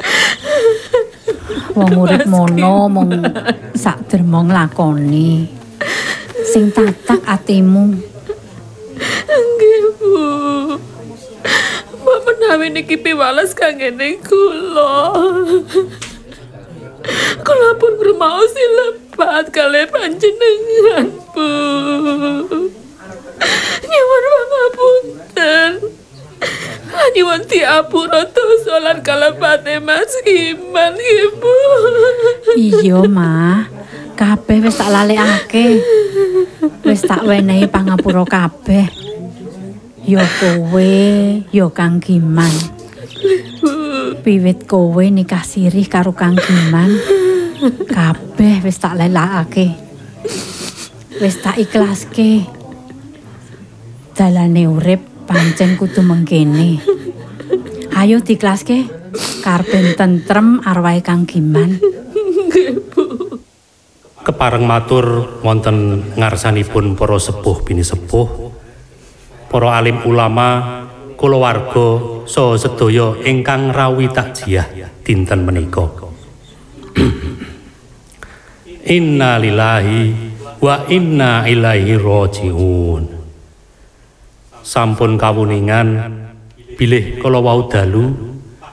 Wong urip mono mung sak dermo nglakoni. Sing tatak atimu. Nggih, Bu. Mbak menawi niki piwales kangene kula. Kula pun bermaos lebat kali panjenengan, Bu. Nyuwun pangapunten. Nyuwun diapura dosa lan kalepate Mas Iman, nggih, Bu. Iya, Ma. Kabeh wis tak lalekake. Wis tak wenehi pangapura kabeh. Ya kowe, ya Kang Giman. Piwit kowe nikah sirih karo Kang Giman. Kabeh wis tak lelakake. Wis tak ikhlaske. Dalane urip pancen kudu mengkene. Ayo dikhlaske. Karben tentrem arwahe Kang Giman. Kepareng matur wonten ngarsanipun para sepuh bini sepuh, para alim ulama, kulawarga saha sedaya ingkang rawi takjiah dinten menika. inna lillahi wa inna ilaihi rajiun. Sampun kawuningan. Bilih kala wau dalu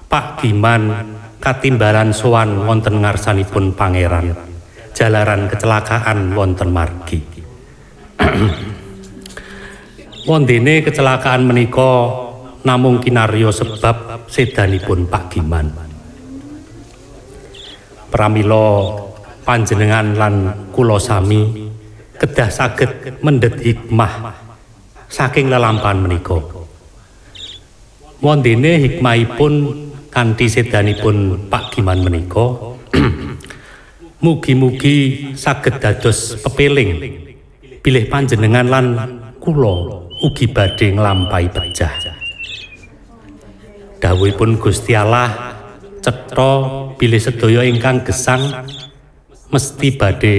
Pak Giman katimbalan sowan wonten ngarsanipun pangeran. Jalaran kecelakaan wonten margi. Wondene kecelakaan menika namung kinaryo sebab sedanipun Pak Giman. Pramila panjenengan lan kula sami kedah saged mendhet hikmah saking lelampahan menika. Wondene hikmahipun kanthi sedanipun Pak Giman menika mugi-mugi saged dados pepeling bilih panjenengan lan kula ugi badhe nglampahi pejah. Dawuhipun Gusti Allah cetha bilih sedaya ingkang gesang mesti badhe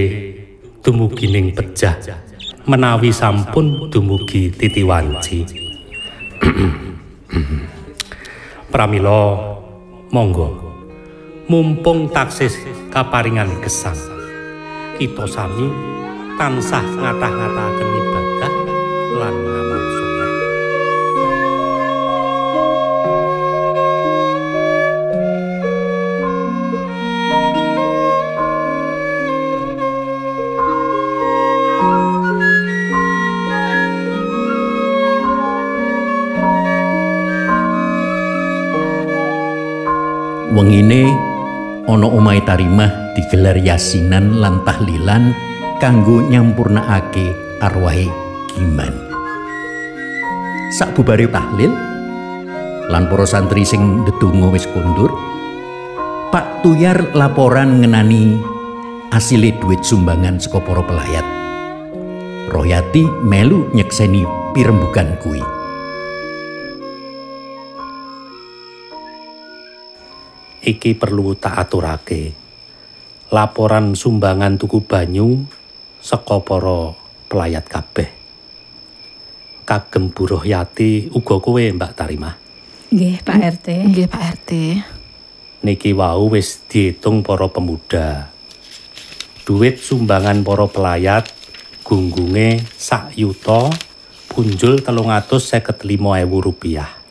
dumugi ning pejah menawi sampun dumugi titiwanci pramila monggo. Mumpung taksis kaparingan gesang kita sami tansah ngatah-ngatahaken ibadah lan Wengine ana omahe Tarimah digelar yasinan lan tahlilan kanggo nyampurnakake arwahe Giman. Sakbubare tahlil lan para santri sing ndedonga wis kondur, Pak Tuyar laporan ngenani asile duit sumbangan saka para pelayat. Royati melu nyekseni pirembugan kuwi. Iki perlu tak aturake. Laporan sumbangan tuku banyu saka para pelayat kabeh. Kagem buruh yati uga kowe Mbak Tarimah. Nggih, Pak RT. Nggih, Pak RT. Niki wau wis diitung para pemuda. Duit sumbangan para pelayat gunggunge sak yuta punjul telung atus seket lima ewu rupiah.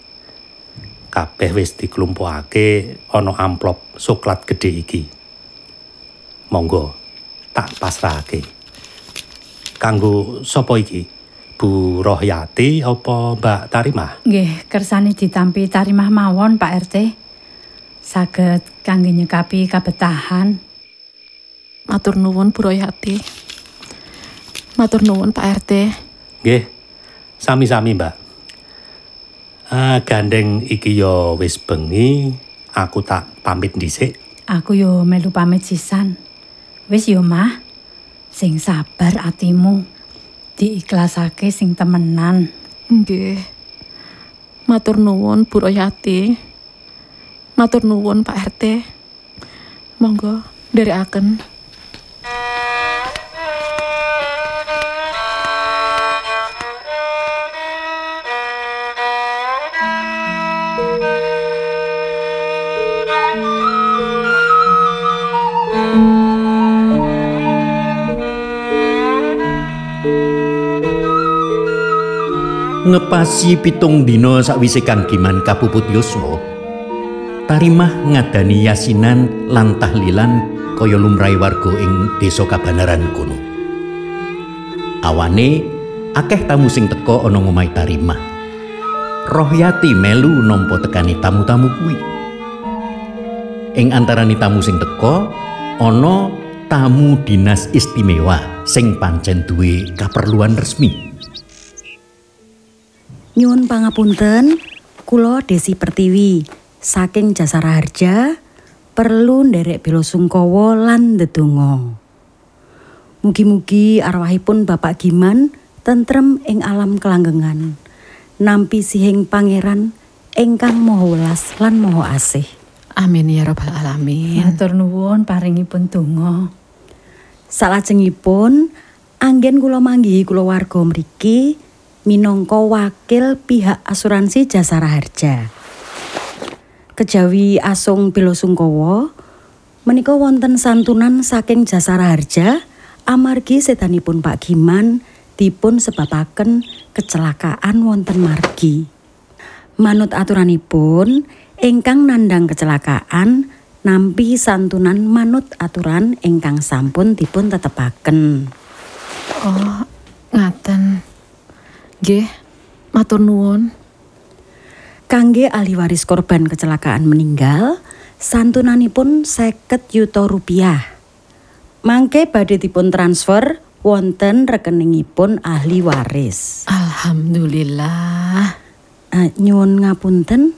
Kabeh wis diklumpukake ana amplop soklat gede iki. Monggo tak pasrahake. Kanggo sapa iki? Bu Rohyati apa Mbak Tarimah? Nggih, kersane ditampi tarimah mawon, Pak RT. Saged kangge nyekapi kabetahan. Matur nuwun Bu Royati. Matur nuwun Pak RT. Nggih. Sami-sami, Mbak. Ah, gandeng iki yo wis bengi, aku tak pamit dhisik. Aku yo melu pamit sisan. Wis yo, Mah. Sing sabar atimu. Diikhlasake sing temenan. Nggih. Matur nuwun Bu Royati. Matur nuwun Pak RT. Monggo nderekaken. Ngepasi pitung dina sakwise Kang Giman kapuput yuswa. Tarimah ngadani yasinan lan tahlilan kaya lumrahe warga ing desa Kabanaran kono. Awane akeh tamu sing teka ana ngomahe Tarimah. Rohyati melu nampa tekani tamu-tamu kuwi. Ing antarane tamu sing teka ana tamu dinas istimewa sing pancen duwe kaperluan resmi Nyuwun pangapunten, kula Desi Pertiwi saking Jasara Harja perlu nderek bela sungkawa lan ndedonga. Mugi-mugi arwahipun Bapak Giman tentrem ing alam kelanggengan. Nampi sihing pangeran ingkang maha welas lan maha asih. Amin ya rabbal alamin. Matur nuwun paringipun donga. Salajengipun anggen kula manggihi kulawarga mriki minangka wakil pihak asuransi Jasara Harja. Kejawi asung bela sungkawa menika wonten santunan saking Jasara Harja amargi sedanipun Pak Giman dipun sebabaken kecelakaan wonten margi. Manut aturanipun, ingkang nandang kecelakaan nampi santunan manut aturan ingkang sampun dipun tetepaken. Oh, ngaten. Nggih, matur nuwun. Kangge ahli waris korban kecelakaan meninggal, santunanipun seket yuta rupiah. Mangke badhe dipun transfer wonten rekeningipun ahli waris. Alhamdulillah. Uh, nyuwun ngapunten,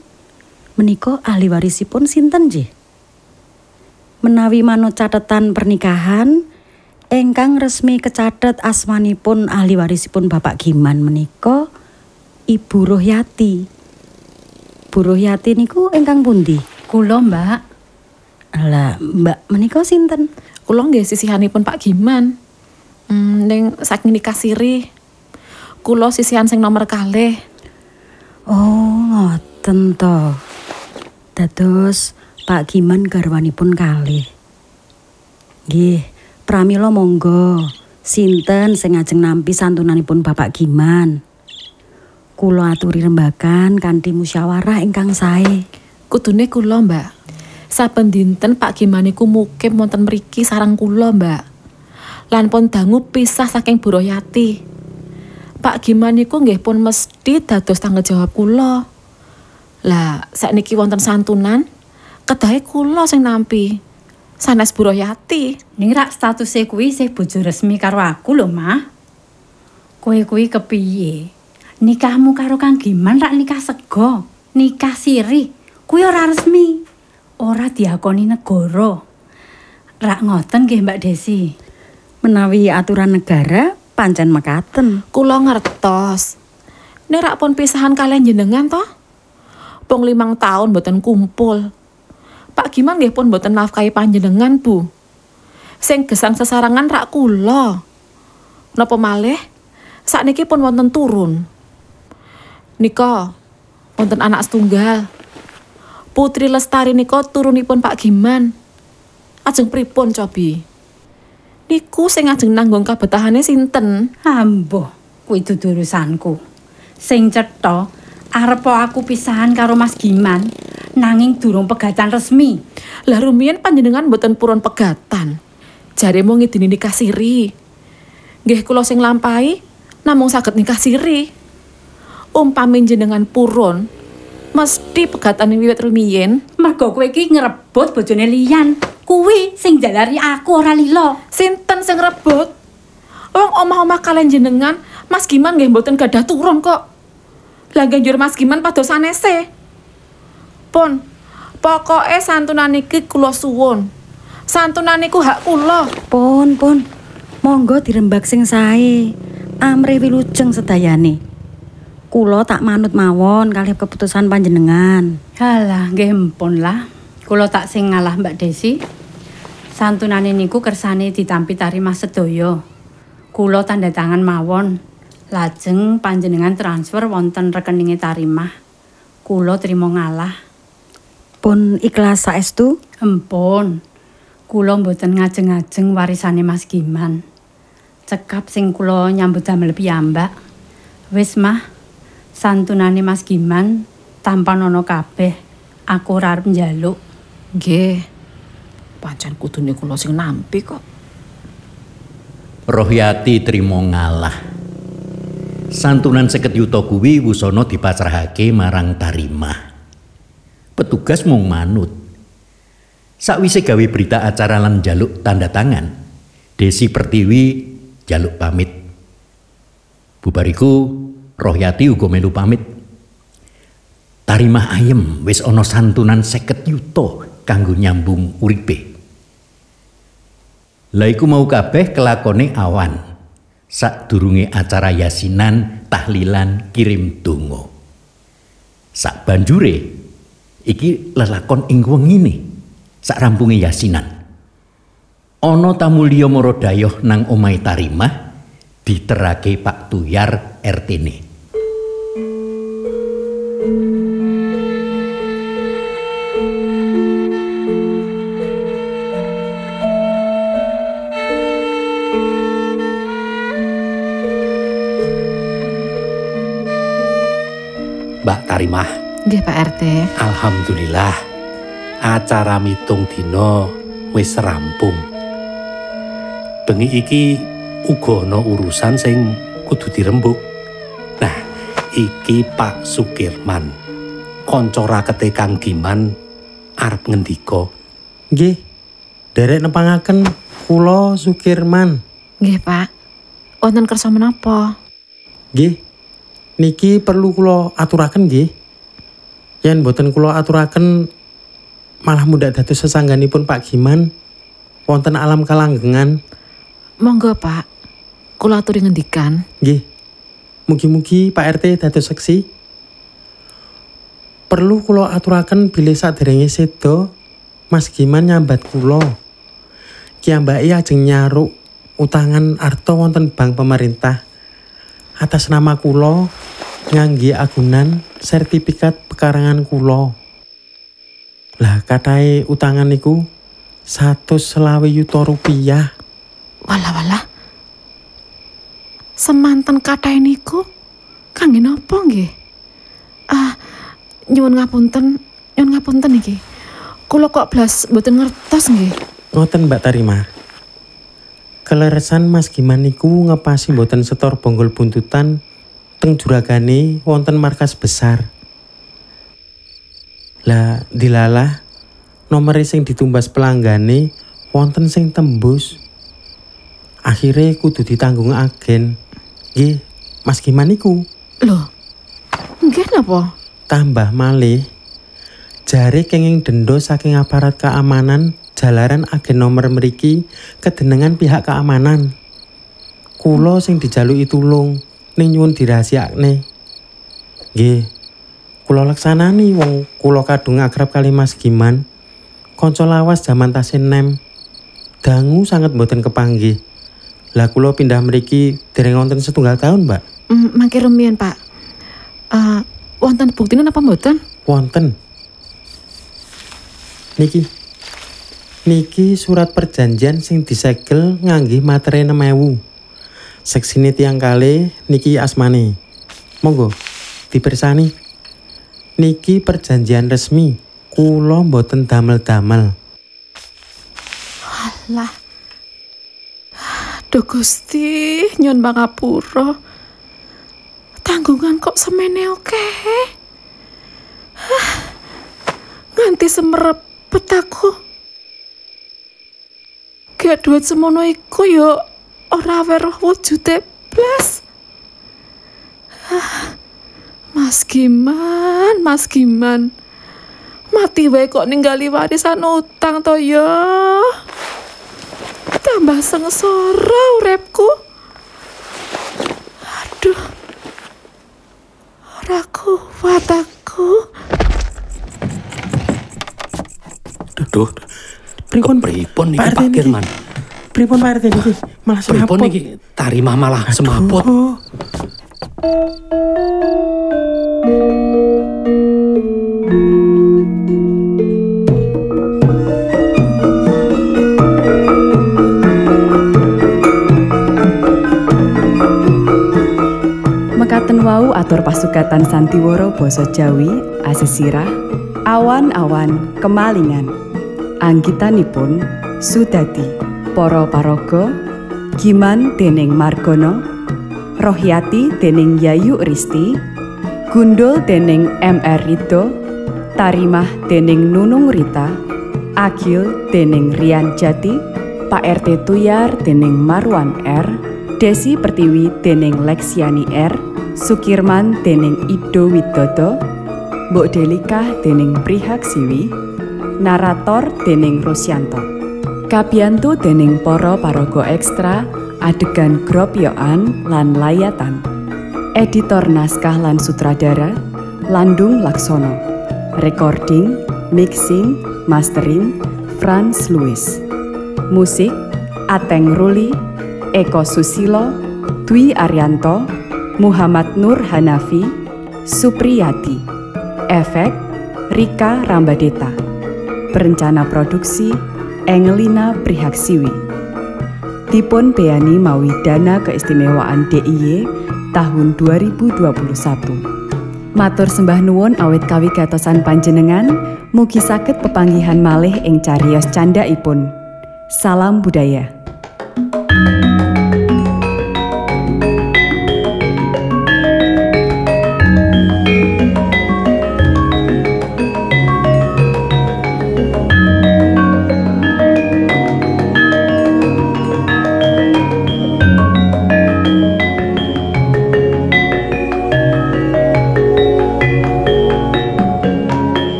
menika ahli warisipun sinten nggih? Menawi manut catetan pernikahan, ingkang resmi kecathet asmanipun ahli warisipun Bapak Giman menika Ibu Rohyati. Bu Rohyati niku ingkang pundi? Kula, Mbak. Lah, Mbak menika sinten? Kula nggih sisihanipun Pak Giman. Hmm, ning saking nikah. Kula sisihan sing nomor kalih. Oh, ngoten to. Dados Pak Giman garwanipun kalih. Nggih, pramila monggo. Sinten sing ngajeng nampi santunanipun Bapak Giman? Kula aturi rembakan kanthi musyawarah ingkang sae. Kudune kula, Mbak. Saben dinten Pak Giman niku mukim wonten mriki sarang kula, Mbak. Lan pun dangu pisah saking Bu Royati. Pak Giman niku nggih pun mesti dados tanggung jawab kula. Lah, sakniki wonten santunan, kedahe kula sing nampi. Sanes Bu Royati. Ning rak statuse kuwi sih bojo resmi karo aku lho, Mah. Kowe kuwi kepiye? Nikahmu karo Kang Giman rak nikah sego, nikah siri. Kuwi ora resmi. Ora diakoni negara. Rak ngoten nggih Mbak Desi. Menawi aturan negara pancen mekaten. Kula ngertos. Nek rak pun pisahan kalian jenengan toh? Pung limang tahun boten kumpul. Pak Giman nggih pun boten nafkahi panjenengan, Bu. Sing gesang sesarangan rak kula. Napa malih? Sakniki pun wonten turun. Nika wonten anak setunggal. Putri Lestari nika turunipun Pak Giman. Ajeng pripun cobi? Niku sing ajeng nanggung kabetahane sinten? Ambo, kuwi dudu urusanku. Sing cetha arep aku pisahan karo Mas Giman nanging durung pegatan resmi. Lah rumiyin panjenengan boten purun pegatan. Jare mau ngidini nikah siri. Nggih kula sing lampahi namung saged nikah siri. Umpami jenengan purun, mesti pegatan wiwit rumiyin. Mergo kowe iki ngrebut bojone liyan. Kuwi sing jalari aku ora lilo. Sinten sing rebut? Wong omah-omah kalian jenengan, Mas Giman nggih mboten gadah turun kok. Lah ganjur Mas Giman pados sanese. Pun, pokoke santunan iki kula suwun. Santunan niku hak kula. Pun, pun. Monggo dirembak sing sae. Amre wilujeng sedayane. Kula tak manut mawon kalih keputusan panjenengan. Halah, nggih empun lah. Kula tak sing ngalah Mbak Desi. Santunane niku kersane ditampi tarimah sedaya. Kula tanda tangan mawon. Lajeng panjenengan transfer wonten rekeninge tarimah. Kula trimo ngalah. Pun ikhlas saestu? Empun. Kula mboten ngajeng-ajeng warisane Mas Giman. Cekap sing kula nyambut damel piyambak. Wis mah, santunane Mas Giman tanpa nono kabeh. Aku ora arep njaluk. Nggih. Pancen kudune kula sing nampi kok. Rohyati trimo ngalah. Santunan seket yuta kuwi wusana dipasrahake marang Tarimah. Petugas mung manut. Sakwise gawe berita acara lan jaluk tanda tangan, Desi Pertiwi jaluk pamit. Bubariku Rohyati uga melu pamit. Tarimah ayem wis ana santunan seket yuta kanggo nyambung uripe. Lah iku mau kabeh kelakone awan. Sadurunge acara yasinan, tahlilan, kirim donga. Sak banjure iki lelakon ing wengine. Sak rampunge yasinan. Ana tamu liya Morodayoh nang omahe Tarimah diterake Pak Tuyar RT-ne. Mbak Tarimah, Nggih Pak RT. Alhamdulillah. Acara mitung dina wis rampung. Bengi iki uga ana urusan sing kudu dirembuk. Nah, iki Pak Sukirman. Kanca rakete Kang Giman arep ngendika. Nggih. Derek nepangaken kula Sukirman. Nggih Pak. Wonten kersa menapa? Nggih. Niki perlu kula aturaken nggih. Yen boten kula aturaken malah mudak dados sesangganipun Pak Giman wonten alam kalanggengan. Monggo Pak. Kula aturi ngendikan. Nggih. Mugi-mugi Pak RT dados seksi. Perlu kula aturaken bilih saderenge seda Mas Giman nyambat kula. Kiambake ajeng nyaruk utangan arta wonten bank pemerintah atas nama kula ngangge agunan sertifikat pekarangan kula. Lah katahe utangan niku 120 yuta rupiah. Walah walah. Semanten kathah niku kangge napa nggih? Ah, nyuwun ngapunten, nyuwun ngapunten iki. Kula kok blas mboten ngertos nggih. Ngoten Mbak Tarima. Keleresan Mas Giman niku ngepasi mboten setor bonggol buntutan teng juragane wonten markas besar. Lah dilalah nomere sing ditumbas pelanggane wonten sing tembus. Akhirnya kudu ditanggung agen. Nggih, Mas Giman niku Loh. Nggih napa? tambah malih jare kenging dendo saking aparat keamanan jalaran agen nomor mriki kedenengan pihak keamanan kulo sing dijaluki tulung ning nyuwun dirahasiakne nggih kula laksanani wong kula kadung akrab kali Mas Giman kanca lawas jaman tasin nem dangu sangat mboten kepanggih lah kula pindah mriki dereng wonten setunggal tahun mbak Mm, mangke rumiyin, Pak. Eh, wonten buktine napa mboten? Wonten. Niki. Niki surat perjanjian sing disegel ngangge materai 6000. Seksine tiang kali niki asmane. Monggo dipersani. Niki perjanjian resmi. Kula mboten damel-damel. Alah. Duh Gusti, nyun pangapura. Tanggungan kok semene oke. Hah, Nganti semerepet aku. Gak duit semono iku yo ora weruh wujude blas. Hah, Mas Giman, Mas Giman. Mati wae kok ninggali warisan utang to yo. Tambah sengsara urepku. Aduh. Ora kuat aku. Duh, Pripun pripun iki Pak? Kirman? Pripun Pak RT niki? Malah Pripun semaput. iki tarimah malah semaput. Mekaten wau atur pasukatan Santiworo basa Jawi asesirah awan-awan kemalingan anggitanipun Sudati para paraga Giman dening Margono Rohyati dening Yayu Risti Gundul dening MR Rido Tarimah dening Nunung Rita Agil dening Rian Jati Pak RT Tuyar dening Marwan R Desi Pertiwi dening Leksiani R Sukirman dening Ido Widodo Mbok Delikah dening Prihak Siwi Narator dening Rosyanto Kabiyantu dening para paraga ekstra adegan Gropyoan lan layatan. Editor naskah lan sutradara Landung Laksono. Recording, mixing, mastering Franz Louis Musik Ateng Ruli Eko Susilo Dwi Arianto Muhammad Nur Hanafi Supriyati Efek Rika Rambadeta Perencana produksi Engelina Prihaksiwi Dipun beani mawi dana keistimewaan DIY tahun 2021 Matur sembah nuwun awit kawigatosan panjenengan, mugi saged pepanggihan malih ing cariyos candhaipun. Salam budaya.